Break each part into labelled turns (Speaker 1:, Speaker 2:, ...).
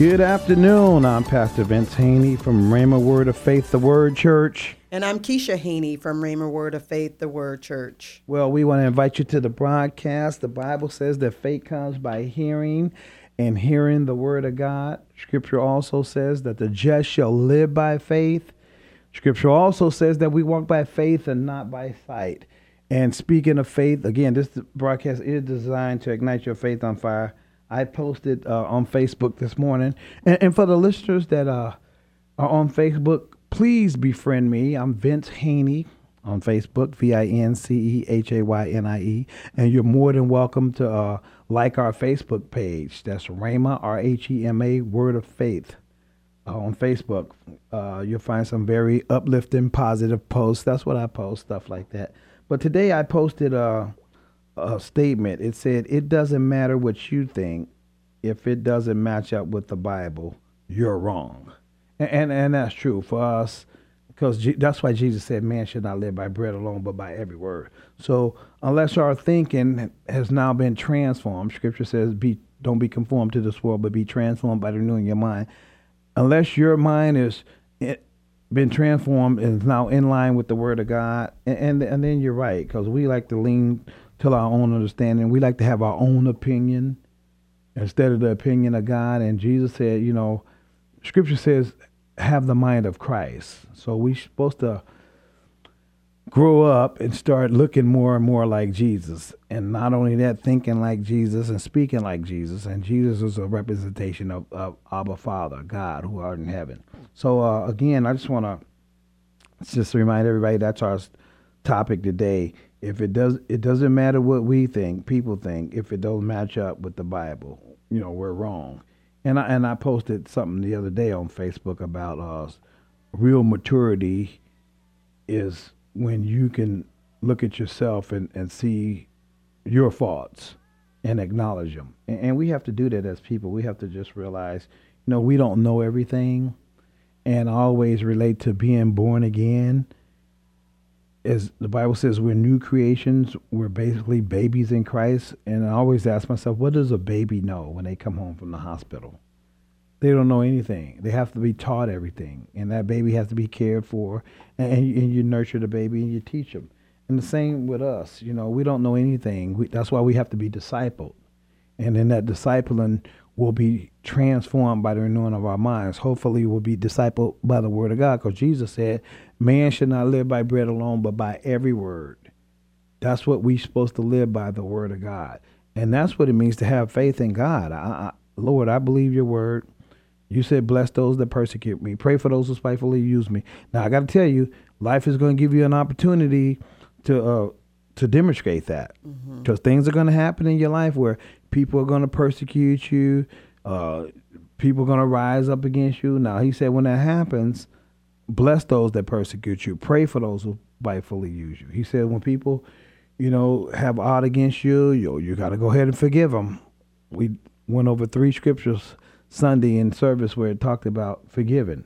Speaker 1: Good afternoon. I'm Pastor Vince Haynie from Rhema Word of Faith, the Word Church.
Speaker 2: And I'm Keisha Haynie from Rhema Word of Faith, the Word Church.
Speaker 1: Well, we want to invite you to the broadcast. The Bible says that faith comes by hearing and hearing the Word of God. Scripture also says that the just shall live by faith. Scripture also says that we walk by faith and not by sight. And speaking of faith, again, this broadcast is designed to ignite your faith on fire I posted uh, on Facebook this morning. And, and for the listeners that uh, are on Facebook, please befriend me. I'm Vince Haynie on Facebook, V I N C E H A Y N I E. And you're more than welcome to uh, like our Facebook page. That's Rhema, R H E M A, Word of Faith. Uh, on Facebook, uh, you'll find some very uplifting, positive posts. That's what I post, stuff like that. But today I posted uh, a statement. It said, It doesn't matter what you think. If it doesn't match up with the Bible, you're wrong. And, and, and that's true for us because that's why Jesus said, Man should not live by bread alone, but by every word. So, unless our thinking has now been transformed, Scripture says, be, Don't be conformed to this world, but be transformed by renewing your mind. Unless your mind is eh, been transformed and is now in line with the Word of God, and, and, and then you're right because we like to lean to our own understanding. We like to have our own opinion instead of the opinion of God. And Jesus said, you know, Scripture says, have the mind of Christ. So we're supposed to grow up and start looking more and more like Jesus. And not only that, thinking like Jesus and speaking like Jesus. And Jesus is a representation of, of Abba Father, God who art in heaven. So uh, again, I just want to just remind everybody that's our topic today if it does it doesn't matter what we think people think if it don't match up with the bible you know we're wrong. And i and i posted something the other day on facebook about uh real maturity is when you can look at yourself and, and see your faults and acknowledge them and, and we have to do that as people. We have to just realize you know we don't know everything and always relate to being born again as the Bible says, we're new creations. We're basically babies in Christ. And I always ask myself, what does a baby know when they come home from the hospital? They don't know anything. They have to be taught everything. And that baby has to be cared for. And, and, you, nurture the baby and you teach them. And the same with us. You know, we don't know anything. We, that's why we have to be discipled. And in that discipling, will be transformed by the renewing of our minds. Hopefully, we'll be discipled by the word of God because Jesus said, Man should not live by bread alone, but by every word. That's what we're supposed to live by the word of God. And that's what it means to have faith in God. I, I, Lord, I believe your word. You said, Bless those that persecute me. Pray for those who spitefully use me. Now, I got to tell you, life is going to give you an opportunity to. Uh, to demonstrate that. Because mm-hmm. things are going to happen in your life where people are going to persecute you uh, people are going to rise up against you. Now he said when that happens bless those that persecute you. Pray for those who spitefully use you. He said when people you know have odd against you you, you got to go ahead and forgive them we went over three scriptures sunday in service where it talked about forgiving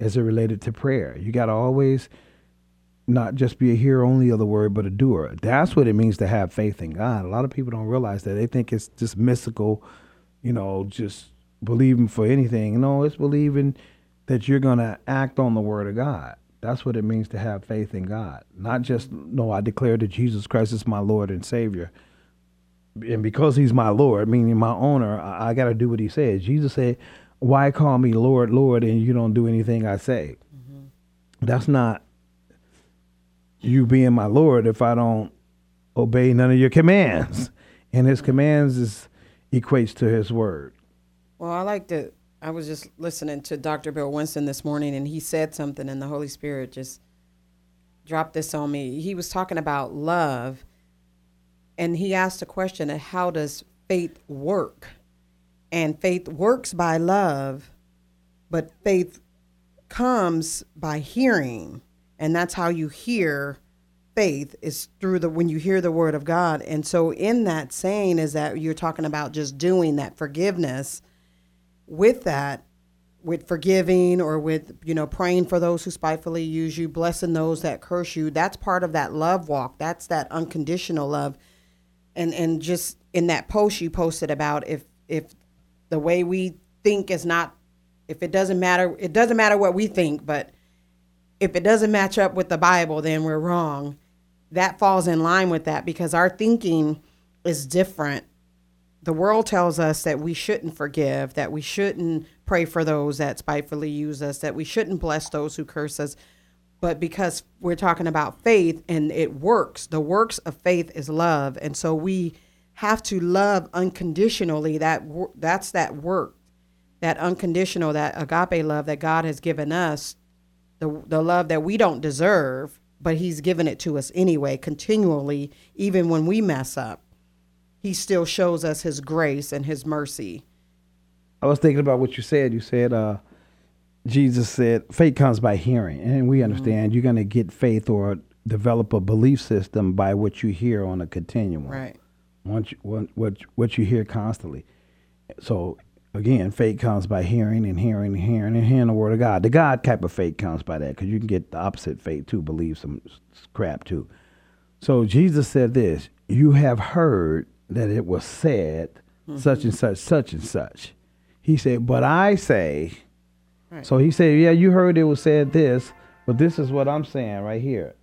Speaker 1: as it related to prayer. You got to always not just be a hearer only of the word, but a doer. That's what it means to have faith in God. A lot of people don't realize that. They think it's just mystical, you know, just believing for anything. No, it's believing that you're going to act on the word of God. That's what it means to have faith in God. Not just, no, I declare that Jesus Christ is my Lord and Savior. And because he's my Lord, meaning my owner, I, I got to do what he says. Jesus said, Why call me Lord, Lord, and you don't do anything I say? Mm-hmm. That's not you being my Lord if I don't obey none of your commands. And his commands is equates to his word.
Speaker 2: Well, I like to I was just listening to Dr. Bill Winston this morning and he said something and the Holy Spirit just dropped this on me. He was talking about love and he asked a question of how does faith work. And faith works by love, but faith comes by hearing. And that's how you hear faith is through the when you hear the word of God. And so in that saying is that you're talking about just doing that forgiveness with that with forgiving or with you know praying for those who spitefully use you blessing those that curse you. That's part of that love walk. That's that unconditional love. And and just in that post you posted about if if the way we think is not if it doesn't matter it doesn't matter what we think but if it doesn't match up with the bible then we're wrong that falls in line with that because our thinking is different the world tells us that we shouldn't forgive, that we shouldn't pray for those that spitefully use us, that we shouldn't bless those who curse us. But because we're talking about faith and it works, the works of faith is love. And so we have to love unconditionally. That that's that work, that unconditional, that agape love that God has given us, the the love that we don't deserve, but He's given it to us anyway, continually, even when we mess up he still shows us his grace and his mercy.
Speaker 1: I was thinking about what you said. You said uh, Jesus said faith comes by hearing, and we understand mm-hmm. you're going to get faith or develop a belief system by what you hear on a continuum.
Speaker 2: Right.
Speaker 1: Once you, what, what what you hear constantly. So again, faith comes by hearing and hearing and hearing and hearing the word of God. The God type of faith comes by that because you can get the opposite faith too, believe some crap too. So Jesus said this: "You have heard that it was said mm-hmm. such and such, such and such. He said, but I say, right. so he said, yeah, you heard it was said this, but this is what I'm saying right here.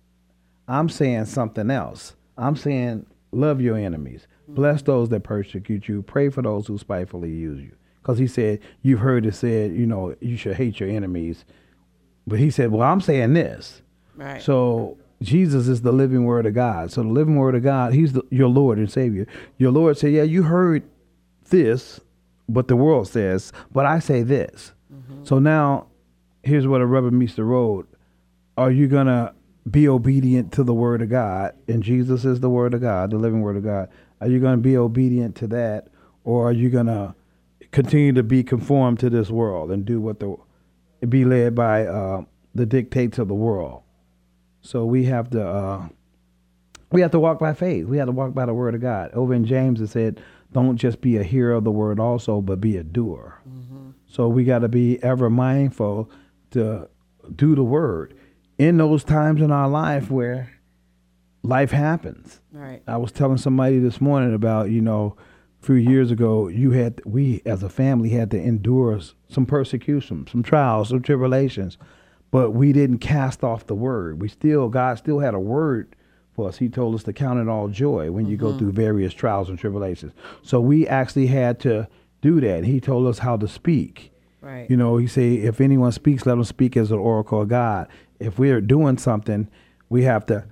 Speaker 1: I'm saying something else. I'm saying, love your enemies, mm-hmm. bless those that persecute you, pray for those who spitefully use you. Because he said, you've heard it said, you know, you should hate your enemies. But he said, well, I'm saying this.
Speaker 2: Right.
Speaker 1: So Jesus is the living word of God. So the living word of God, he's the, your Lord and Savior. Your Lord said, yeah, you heard this, but the world says, but I say this. Mm-hmm. So now here's where the rubber meets the road. Are you going to be obedient to the word of God? And Jesus is the word of God, the living word of God. Are you going to be obedient to that? Or are you going to continue to be conformed to this world and do what the, be led by uh, the dictates of the world? So we have to uh, we have to walk by faith. We have to walk by the word of God. Over in James it said, "Don't just be a hearer of the word, also, but be a doer." Mm-hmm. So we got to be ever mindful to do the word in those times in our life where life happens.
Speaker 2: Right.
Speaker 1: I was telling somebody this morning about you know few years ago you had we as a family had to endure some persecution, some trials, some tribulations but we didn't cast off the word. We still, God still had a word for us. He told us to count it all joy when you mm-hmm. go through various trials and tribulations. So we actually had to do that. He told us how to speak.
Speaker 2: Right.
Speaker 1: You know, he said, if anyone speaks, let them speak as an oracle of God. If we're doing something, we have to,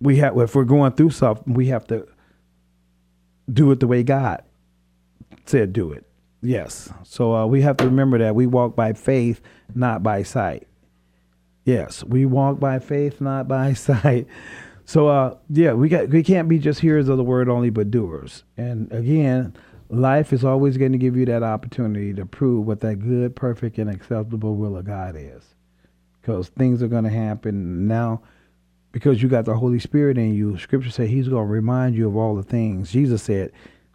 Speaker 1: we have, if we're going through something, we have to do it the way God said do it. Yes. So uh, we have to remember that we walk by faith, not by sight. Yes, we walk by faith, not by sight. So uh, yeah, we got we can't be just hearers of the word only, but doers. And again, life is always going to give you that opportunity to prove what that good, perfect, and acceptable will of God is. Because things are going to happen now. Because you got the Holy Spirit in you, Scripture said He's going to remind you of all the things. Jesus said,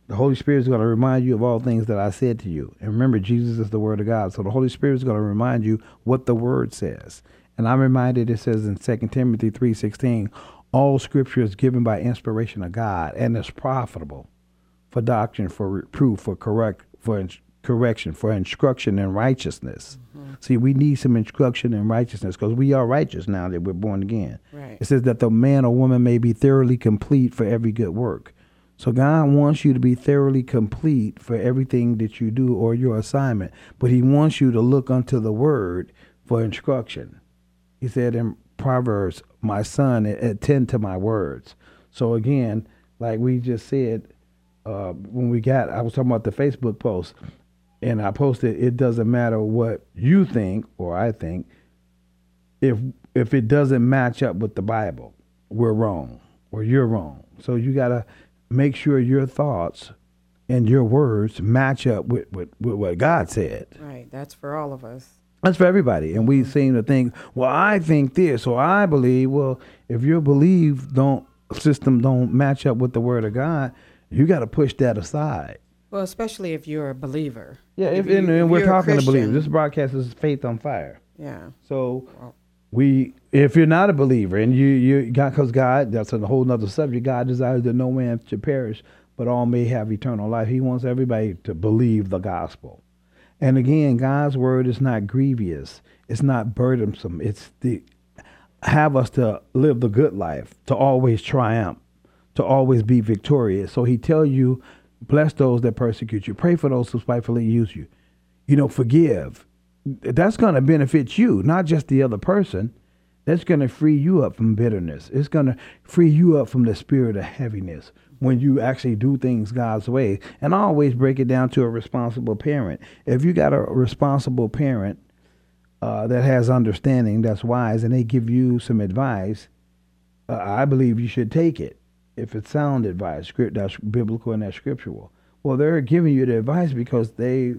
Speaker 1: the Holy Spirit is going to remind you of all things that I said to you. And remember, Jesus is the Word of God. So the Holy Spirit is going to remind you what the Word says. And I'm reminded it says in 2 Timothy 3.16, all scripture is given by inspiration of God and is profitable for doctrine, for reproof, for correct, for correction, for instruction in righteousness. Mm-hmm. See, we need some instruction in righteousness because we are righteous now that we're born again.
Speaker 2: Right.
Speaker 1: It says that the man or woman may be thoroughly complete for every good work. So God wants you to be thoroughly complete for everything that you do or your assignment, but He wants you to look unto the Word for instruction. He said in Proverbs, My son, attend to my words. So again, like we just said, uh, when we got, I was talking about the Facebook post, and I posted, it doesn't matter what you think or I think, if if it doesn't match up with the Bible, we're wrong or you're wrong. So you gotta make sure your thoughts and your words match up with, with, with what God said.
Speaker 2: Right. That's for all of us.
Speaker 1: That's for everybody. And we mm-hmm. seem to think, well, I think this or I believe. Well, if your belief don't system don't match up with the word of God, you got to push that aside.
Speaker 2: Well, especially if you're a believer.
Speaker 1: Yeah, if,
Speaker 2: you-
Speaker 1: and, and
Speaker 2: if
Speaker 1: we're talking to believers. This broadcast is faith on fire.
Speaker 2: Yeah.
Speaker 1: So we, if you're not a believer, and you you God, because God, that's a whole nother subject. God desires that no man should perish, but all may have eternal life. He wants everybody to believe the gospel. And again, God's word is not grievous. It's not burdensome. It's the have us to live the good life, to always triumph, to always be victorious. So he tell you, bless those that persecute you, pray for those who spitefully use you. You know, forgive. That's going to benefit you, not just the other person. That's going to free you up from bitterness. It's going to free you up from the spirit of heaviness when you actually do things God's way. And I always break it down to a responsible parent. If you got a responsible parent uh, that has understanding, that's wise, and they give you some advice, uh, I believe you should take it if it's sound advice, script that's biblical and that's scriptural. Well, they're giving you the advice because they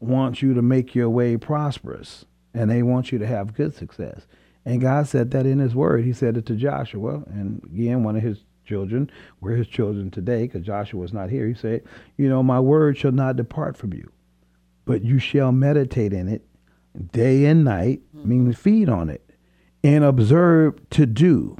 Speaker 1: want you to make your way prosperous, and they want you to have good success. And God said that in His Word. He said it to Joshua, and again, one of His children. We're His children today because Joshua was not here. He said, "You know, my word shall not depart from you, but you shall meditate in it day and night, hmm. meaning feed on it, and observe to do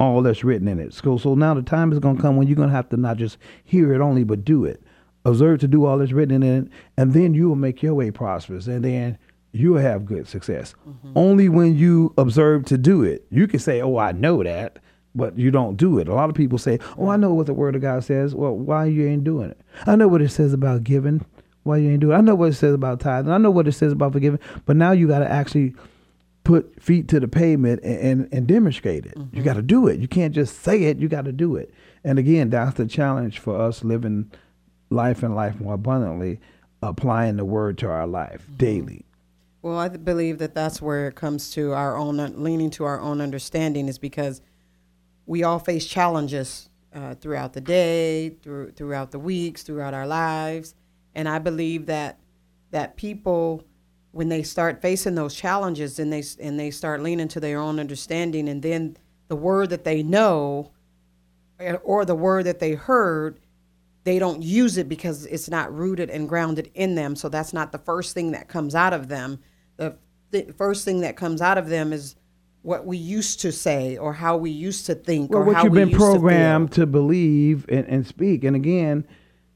Speaker 1: all that's written in it. So, so now the time is going to come when you're going to have to not just hear it only, but do it. Observe to do all that's written in it, and then you will make your way prosperous, and then you will have good success. Mm-hmm. Only when you observe to do it, you can say, "Oh, I know that." But you don't do it. A lot of people say, "Oh, I know what the Word of God says." Well, why you ain't doing it? I know what it says about giving. Why you ain't doing it? I know what it says about tithing. I know what it says about forgiving. But now you got to actually put feet to the pavement and, and, and demonstrate it. You got to do it. You can't just say it. You got to do it. And again, that's the challenge for us living life and life more abundantly, applying the word to our life daily.
Speaker 2: Well, I believe that that's where it comes to our own leaning to our own understanding is because we all face challenges uh, throughout the day, through throughout the weeks, throughout our lives, and I believe that that people when they start facing those challenges and they and they start leaning to their own understanding, and then the word that they know or the word that they heard they don't use it because it's not rooted and grounded in them. So that's not the first thing that comes out of them. The, the first thing that comes out of them is what we used to say or how we used to think
Speaker 1: Well,
Speaker 2: or
Speaker 1: what
Speaker 2: how
Speaker 1: you've
Speaker 2: we
Speaker 1: been
Speaker 2: used to
Speaker 1: programmed to, believe and, and speak. And again,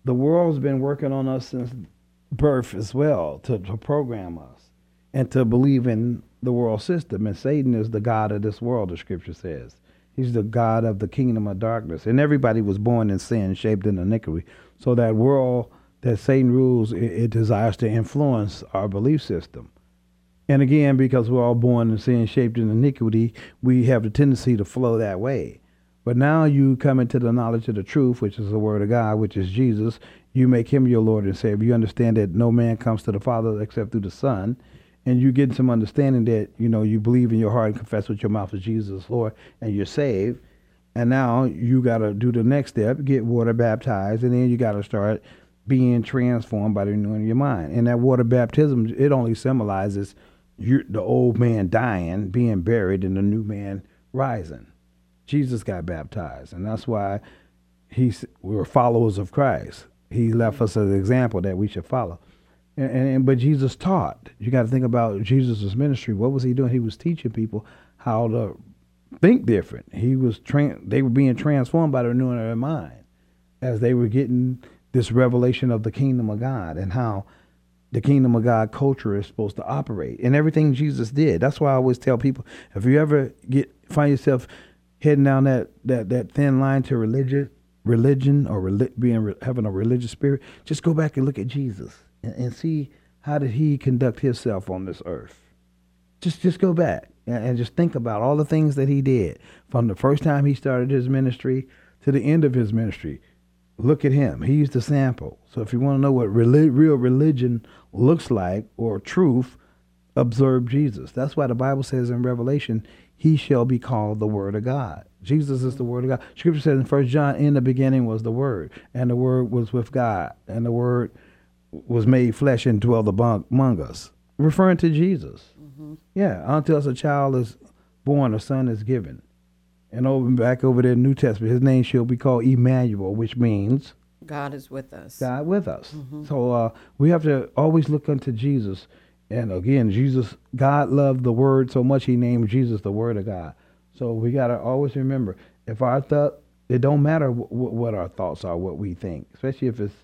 Speaker 1: the world's been working on us since birth as well to, to program us and to believe in the world system. And Satan is the God of this world, the scripture says. He's the God of the kingdom of darkness. And everybody was born in sin, shaped in iniquity. So that world that Satan rules, it, it desires to influence our belief system. And again, because we're all born in sin, shaped in iniquity, we have the tendency to flow that way. But now you come into the knowledge of the truth, which is the word of God, which is Jesus. You make him your Lord and Savior. You understand that no man comes to the Father except through the Son. And you get some understanding that, you know, you believe in your heart and confess with your mouth as Jesus is Lord and you're saved. And now you got to do the next step, get water baptized, and then you got to start being transformed by the renewing of your mind. And that water baptism, it only symbolizes you, the old man dying, being buried, and the new man rising. Jesus got baptized, and that's why he's we're followers of Christ. He left us an example that we should follow. And, and but Jesus taught. You got to think about Jesus' ministry. What was he doing? He was teaching people how to think different. He was tran they were being transformed by the renewing of their mind as they were getting this revelation of the kingdom of God and how the kingdom of God culture is supposed to operate and everything Jesus did. That's why I always tell people if you ever get find yourself heading down that that, that thin line to religion, religion or being having a religious spirit, just go back and look at Jesus and, and see how did he conduct himself on this earth. Just just go back and, and just think about all the things that he did from the first time he started his ministry to the end of his ministry. Look at him. He's the sample. So if you want to know what real religion looks like or truth, observe Jesus. That's why the Bible says in Revelation, he shall be called the Word of God. Jesus is the Word of God. Scripture says in First John, in the beginning was the Word, and the Word was with God, and the Word was made flesh and dwelt among us, referring to Jesus. Mm-hmm. Yeah, until a child is born, a son is given. And over back over there in New Testament, his name shall be called Emmanuel, which means
Speaker 2: God is with us.
Speaker 1: God with us. Mm-hmm. So uh, we have to always look unto Jesus. And again, Jesus, God loved the Word so much, He named Jesus the Word of God. So we got to always remember, if our thought, it don't matter w- w- what our thoughts are, what we think, especially if it's,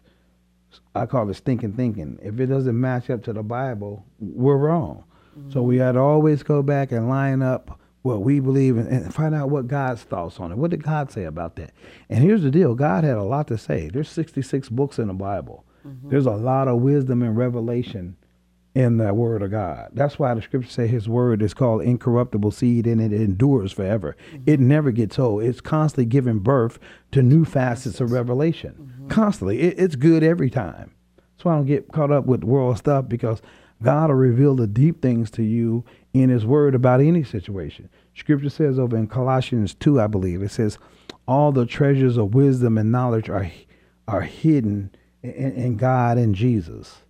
Speaker 1: I call it stinking thinking. If it doesn't match up to the Bible, we're wrong. Mm-hmm. So we got to always go back and line up what we believe in and find out what God's thoughts on it. What did God say about that? And here's the deal God had a lot to say. There's 66 books in the Bible, mm-hmm. there's a lot of wisdom and revelation in the word of God. That's why the scriptures say his word is called incorruptible seed and it endures forever. Mm-hmm. It never gets old. It's constantly giving birth to new facets of revelation. Mm-hmm. Constantly. It, it's good every time. That's why I don't get caught up with world stuff because God will reveal the deep things to you in his word about any situation. Scripture says over in Colossians 2, I believe, it says, all the treasures of wisdom and knowledge are, are hidden in, in God and Jesus.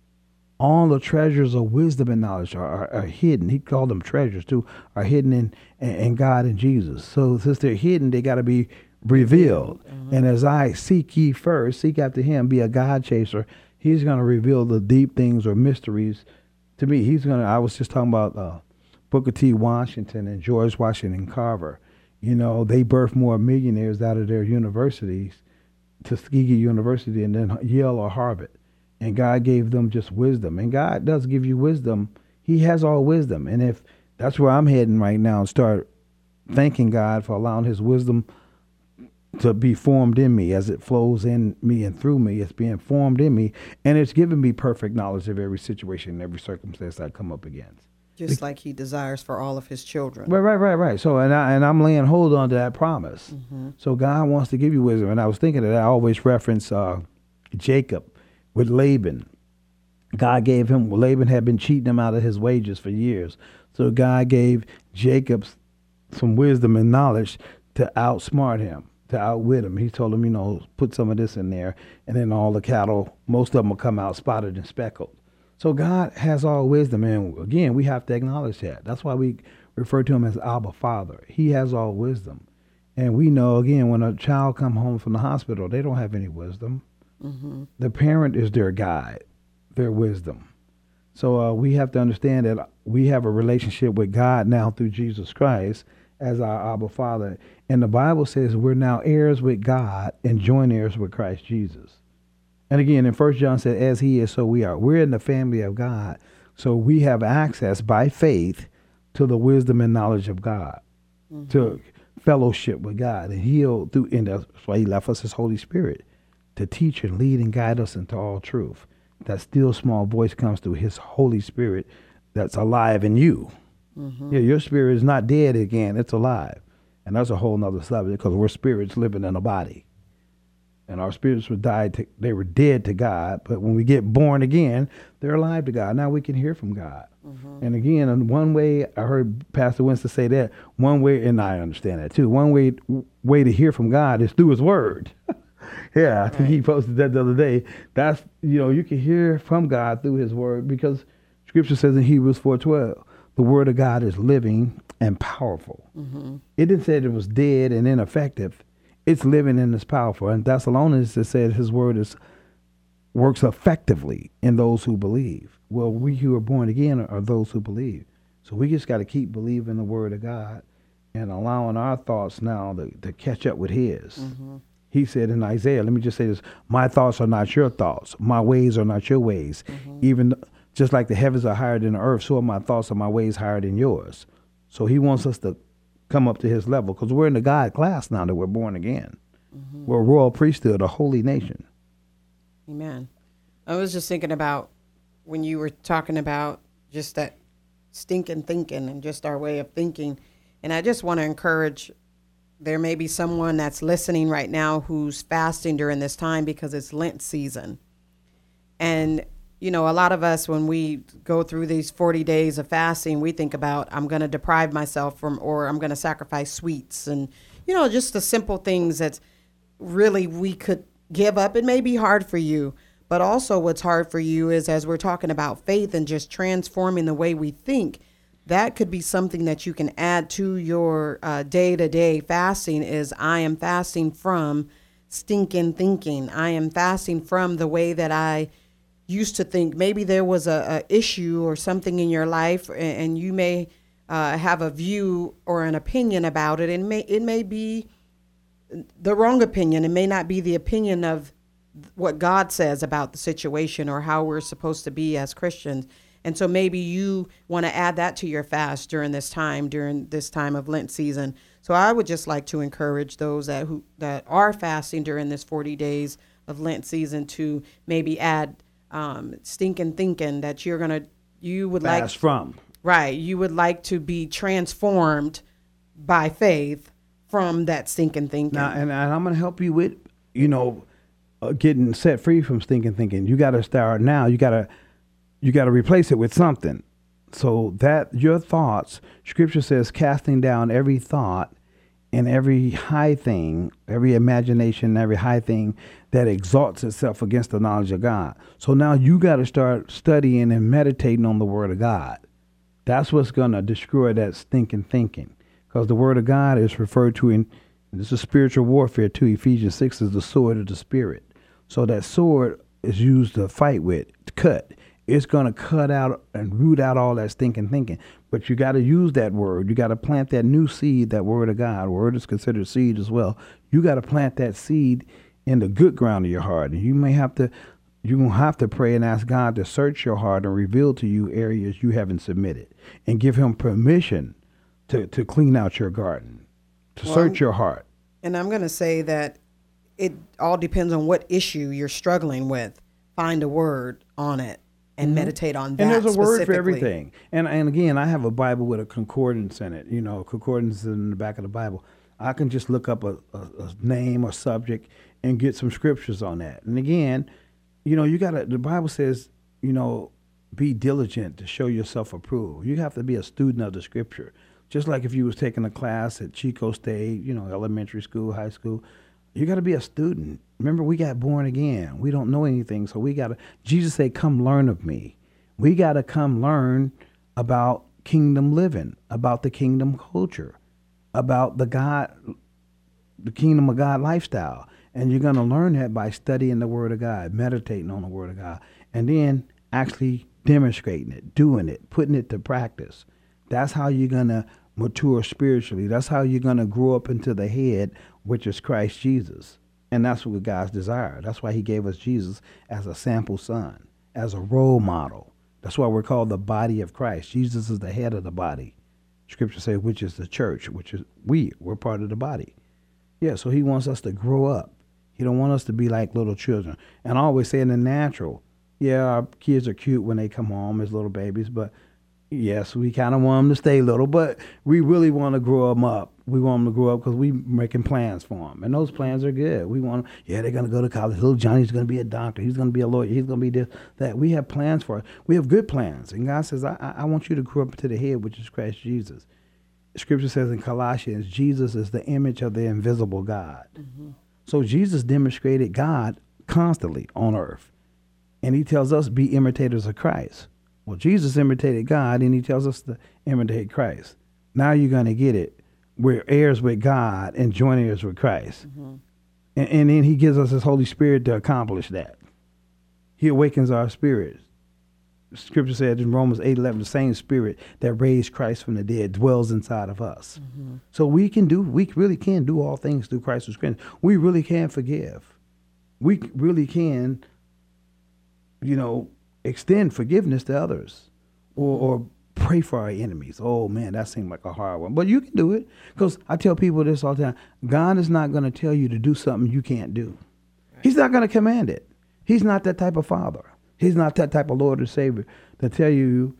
Speaker 1: All the treasures of wisdom and knowledge are, are, are hidden. He called them treasures too, are hidden in, in God and Jesus. So since they're hidden, they got to be revealed. Mm-hmm. And as I seek ye first, seek after him, be a God chaser, he's going to reveal the deep things or mysteries to me. He's going to, I was just talking about uh, Booker T. Washington and George Washington Carver. You know, they birthed more millionaires out of their universities, Tuskegee University and then Yale or Harvard. And God gave them just wisdom. And God does give you wisdom. He has all wisdom. And if that's where I'm heading right now and start thanking God for allowing his wisdom to be formed in me as it flows in me and through me. It's being formed in me, and it's giving me perfect knowledge of every situation and every circumstance I come up against
Speaker 2: just like he desires for all of his children.
Speaker 1: Right, right, right, right. So, and I and I'm laying hold on to that promise. Mm-hmm. So God wants to give you wisdom, and I was thinking that I always reference uh, Jacob with Laban. God gave him Laban had been cheating him out of his wages for years, so God gave Jacob some wisdom and knowledge to outsmart him, to outwit him. He told him, you know, put some of this in there, and then all the cattle, most of them will come out spotted and speckled. So God has all wisdom, and again, we have to acknowledge that. That's why we refer to him as Abba Father. He has all wisdom, and we know again when a child come home from the hospital, they don't have any wisdom. Mm-hmm. The parent is their guide, their wisdom. So uh, we have to understand that we have a relationship with God now through Jesus Christ as our Abba Father, and the Bible says we're now heirs with God and joint heirs with Christ Jesus. And again, in First John said, "As He is, so we are." We're in the family of God, so we have access by faith to the wisdom and knowledge of God, mm-hmm. to fellowship with God, and He'll do. And that's why He left us His Holy Spirit to teach and lead and guide us into all truth. That still small voice comes through His Holy Spirit that's alive in you. Mm-hmm. Yeah, your spirit is not dead again; it's alive, and that's a whole nother subject because we're spirits living in a body and our spirits were died to, they were dead to God, but when we get born again, they're alive to God. Now we can hear from God. Mm-hmm. And again, in one way, I heard Pastor Winston say that one way, and I understand that too. One way way to hear from God is through His Word. yeah, I think right. he posted that the other day. That's you know you can hear from God through His Word because Scripture says in Hebrews four twelve, the Word of God is living and powerful. Mm-hmm. It didn't say it was dead and ineffective it's living and it's powerful. And Thessalonians it said his word is works effectively in those who believe. Well, we who are born again are those who believe. So we just got to keep believing the word of God and allowing our thoughts now to, to catch up with his. Mm-hmm. He said in Isaiah, let me just say this My thoughts are not your thoughts, my ways are not your ways. Mm-hmm. Even just like the heavens are higher than the earth, so are my thoughts and my ways higher than yours. So he wants us to come up to his level because we're in the God class now that we're born again. Mm-hmm. We're a royal priesthood, a holy nation.
Speaker 2: Amen. I was just thinking about when you were talking about just that stinking thinking and just our way of thinking. And I just want to encourage there may be someone that's listening right now who's fasting during this time because it's Lent season. And you know, a lot of us, when we go through these 40 days of fasting, we think about, I'm going to deprive myself from, or I'm going to sacrifice sweets and, you know, just the simple things that really we could give up. It may be hard for you, but also what's hard for you is as we're talking about faith and just transforming the way we think, that could be something that you can add to your day to day fasting is I am fasting from stinking thinking. I am fasting from the way that I used to think. Maybe there was a, a issue or something in your life and, and you may uh, have a view or an opinion about it. And may it may be the wrong opinion. It may not be the opinion of what god says about the situation or how we're supposed to be as christians and so maybe you want to add that to your fast during this time during this time of lent season so i would just like to encourage those that who that are fasting during this 40 days of lent season to maybe add um, stinking thinking that you're gonna you would
Speaker 1: Fast
Speaker 2: like
Speaker 1: from.
Speaker 2: right you would like to be transformed by faith from that stinking thinking.
Speaker 1: Now, and, and I'm going to help you with, you know, uh, getting set free from stinking thinking. You got to start now. You got to, you got to replace it with something. So that your thoughts, Scripture says, casting down every thought and every high thing, every imagination, every high thing that exalts itself against the knowledge of God. So now you got to start studying and meditating on the Word of God. That's what's going to destroy that stinking thinking. Because the Word of God is referred to in, this is spiritual warfare too. Ephesians 6 is the sword of the Spirit. So that sword is used to fight with, to cut. It's going to cut out and root out all that stinking thinking. But you got to use that word. You got to plant that new seed, that word of God. Word is considered seed as well. You got to plant that seed in the good ground of your heart. And you may have to, you're going to have to pray and ask God to search your heart and reveal to you areas you haven't submitted and give Him permission to, to clean out your garden, to
Speaker 2: Well,
Speaker 1: search your heart.
Speaker 2: And I'm going to say that it all depends on what issue you're struggling with. Find a word on it and meditate on that.
Speaker 1: Mm-hmm. and there's a word for everything. And and again, I have a Bible with a concordance in it. You know, concordance in the back of the Bible. I can just look up a, a, a name or subject and get some scriptures on that. And again, you know, you got to. The Bible says, you know, be diligent to show yourself approved. You have to be a student of the Scripture. Just like if you was taking a class at Chico State, you know, elementary school, high school, you got to be a student. Remember, we got born again. We don't know anything, so we got to. Jesus said, "Come learn of me." We got to come learn about kingdom living, about the kingdom culture, about the God, the kingdom of God lifestyle. And you're going to learn that by studying the Word of God, meditating on the Word of God, and then actually demonstrating it, doing it, putting it to practice. That's how you're going to mature spiritually. That's how you're going to grow up into the head, which is Christ Jesus. And that's what God's desire. That's why He gave us Jesus as a sample son, as a role model. That's why we're called the body of Christ. Jesus is the head of the body. Scripture says, which is the church, which is we. We're part of the body. Yeah, so He wants us to grow up. He don't want us to be like little children. And I always say in the natural, yeah, our kids are cute when they come home as little babies, but yes, we kind of want them to stay little, but we really want to grow them up. We want them to grow up because we're making plans for them, and those plans are good. We want, them, yeah, they're gonna go to college. Little Johnny's gonna be a doctor. He's gonna be a lawyer. He's gonna be this, that. We have plans for it. We have good plans, and God says, I, I I want you to grow up to the head, which is Christ Jesus. Scripture says in Colossians, Jesus is the image of the invisible God. Mm-hmm. So Jesus demonstrated God constantly on earth. And he tells us be imitators of Christ. Well, Jesus imitated God and he tells us to imitate Christ. Now you're going to get it. We're heirs with God and joint heirs with Christ. Mm-hmm. And, and then he gives us his Holy Spirit to accomplish that. He awakens our spirits. Scripture said in Romans 8 11, the same spirit that raised Christ from the dead dwells inside of us. Mm-hmm. So we can do, we really can do all things through Christ who strengthens. We really can forgive. We really can, you know, extend forgiveness to others or, or pray for our enemies. Oh man, that seemed like a hard one. But you can do it. Because I tell people this all the time God is not going to tell you to do something you can't do, He's not going to command it. He's not that type of father. He's not that type of Lord or Savior to tell you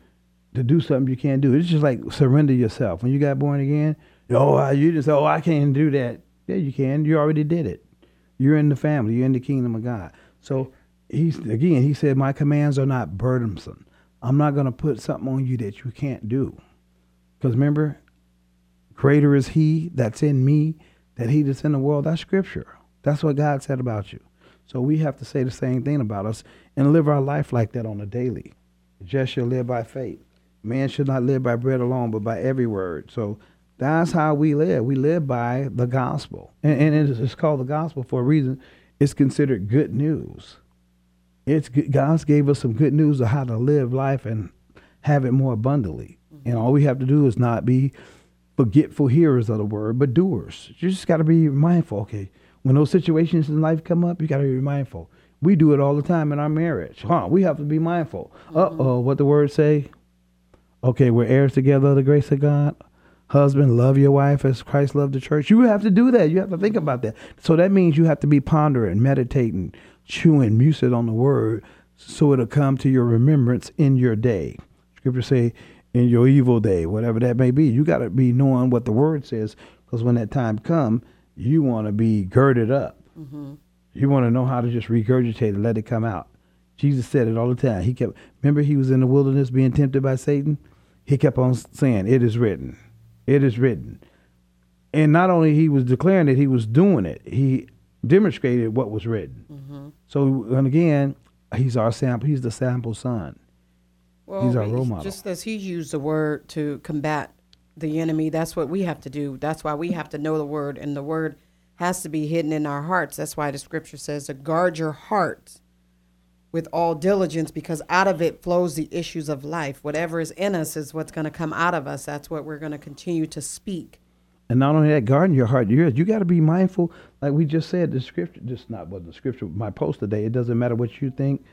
Speaker 1: to do something you can't do. It's just like surrender yourself. When you got born again, oh, you just, oh, I can't do that. Yeah, you can. You already did it. You're in the family. You're in the kingdom of God. So he's again, he said, My commands are not burdensome. I'm not going to put something on you that you can't do. Because remember, greater is he that's in me that he that's in the world. That's scripture. That's what God said about you. So we have to say the same thing about us and live our life like that on a daily. Just shall live by faith. Man should not live by bread alone, but by every word. So that's how we live. We live by the gospel. And, and it's called the gospel for a reason. It's considered good news. It's God gave us some good news of how to live life and have it more abundantly. Mm-hmm. And all we have to do is not be forgetful hearers of the word, but doers. You just got to be mindful. Okay, when those situations in life come up, you got to be mindful. We do it all the time in our marriage. Huh? We have to be mindful. Mm-hmm. Uh oh, what the word say? Okay, we're heirs together of the grace of God. Husband, love your wife as Christ loved the church. You have to do that. You have to think about that. So that means you have to be pondering, meditating, chewing music on the word so it'll come to your remembrance in your day. Scripture say, in your evil day, whatever that may be. You got to be knowing what the word says because when that time come, you want to be girded up. Mm-hmm. You want to know how to just regurgitate and let it come out. Jesus said it all the time. He kept, remember, he was in the wilderness being tempted by Satan. He kept on saying, "It is written, it is written." And not only he was declaring it, he was doing it. He demonstrated what was written. Mm-hmm. So, and again, he's our sample. He's the sample son.
Speaker 2: Well, he's our role model. Just as he used the word to combat the enemy, that's what we have to do. That's why we have to know the word, and the word has to be hidden in our hearts. That's why the scripture says to guard your heart with all diligence, because out of it flows the issues of life. Whatever is in us is what's going to come out of us. That's what we're going to continue to speak.
Speaker 1: And not only that, guarding your heart, you you got to be mindful. Like we just said, the scripture, just not what the scripture, my post today. It doesn't matter what you think.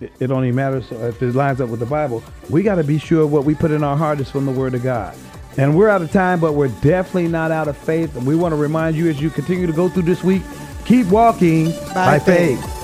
Speaker 1: It, it only matters if it lines up with the Bible. We got to be sure what we put in our heart is from the Word of God. And we're out of time, but we're definitely not out of faith. And we want to remind you as you continue to go through this week, keep walking by, by faith. faith.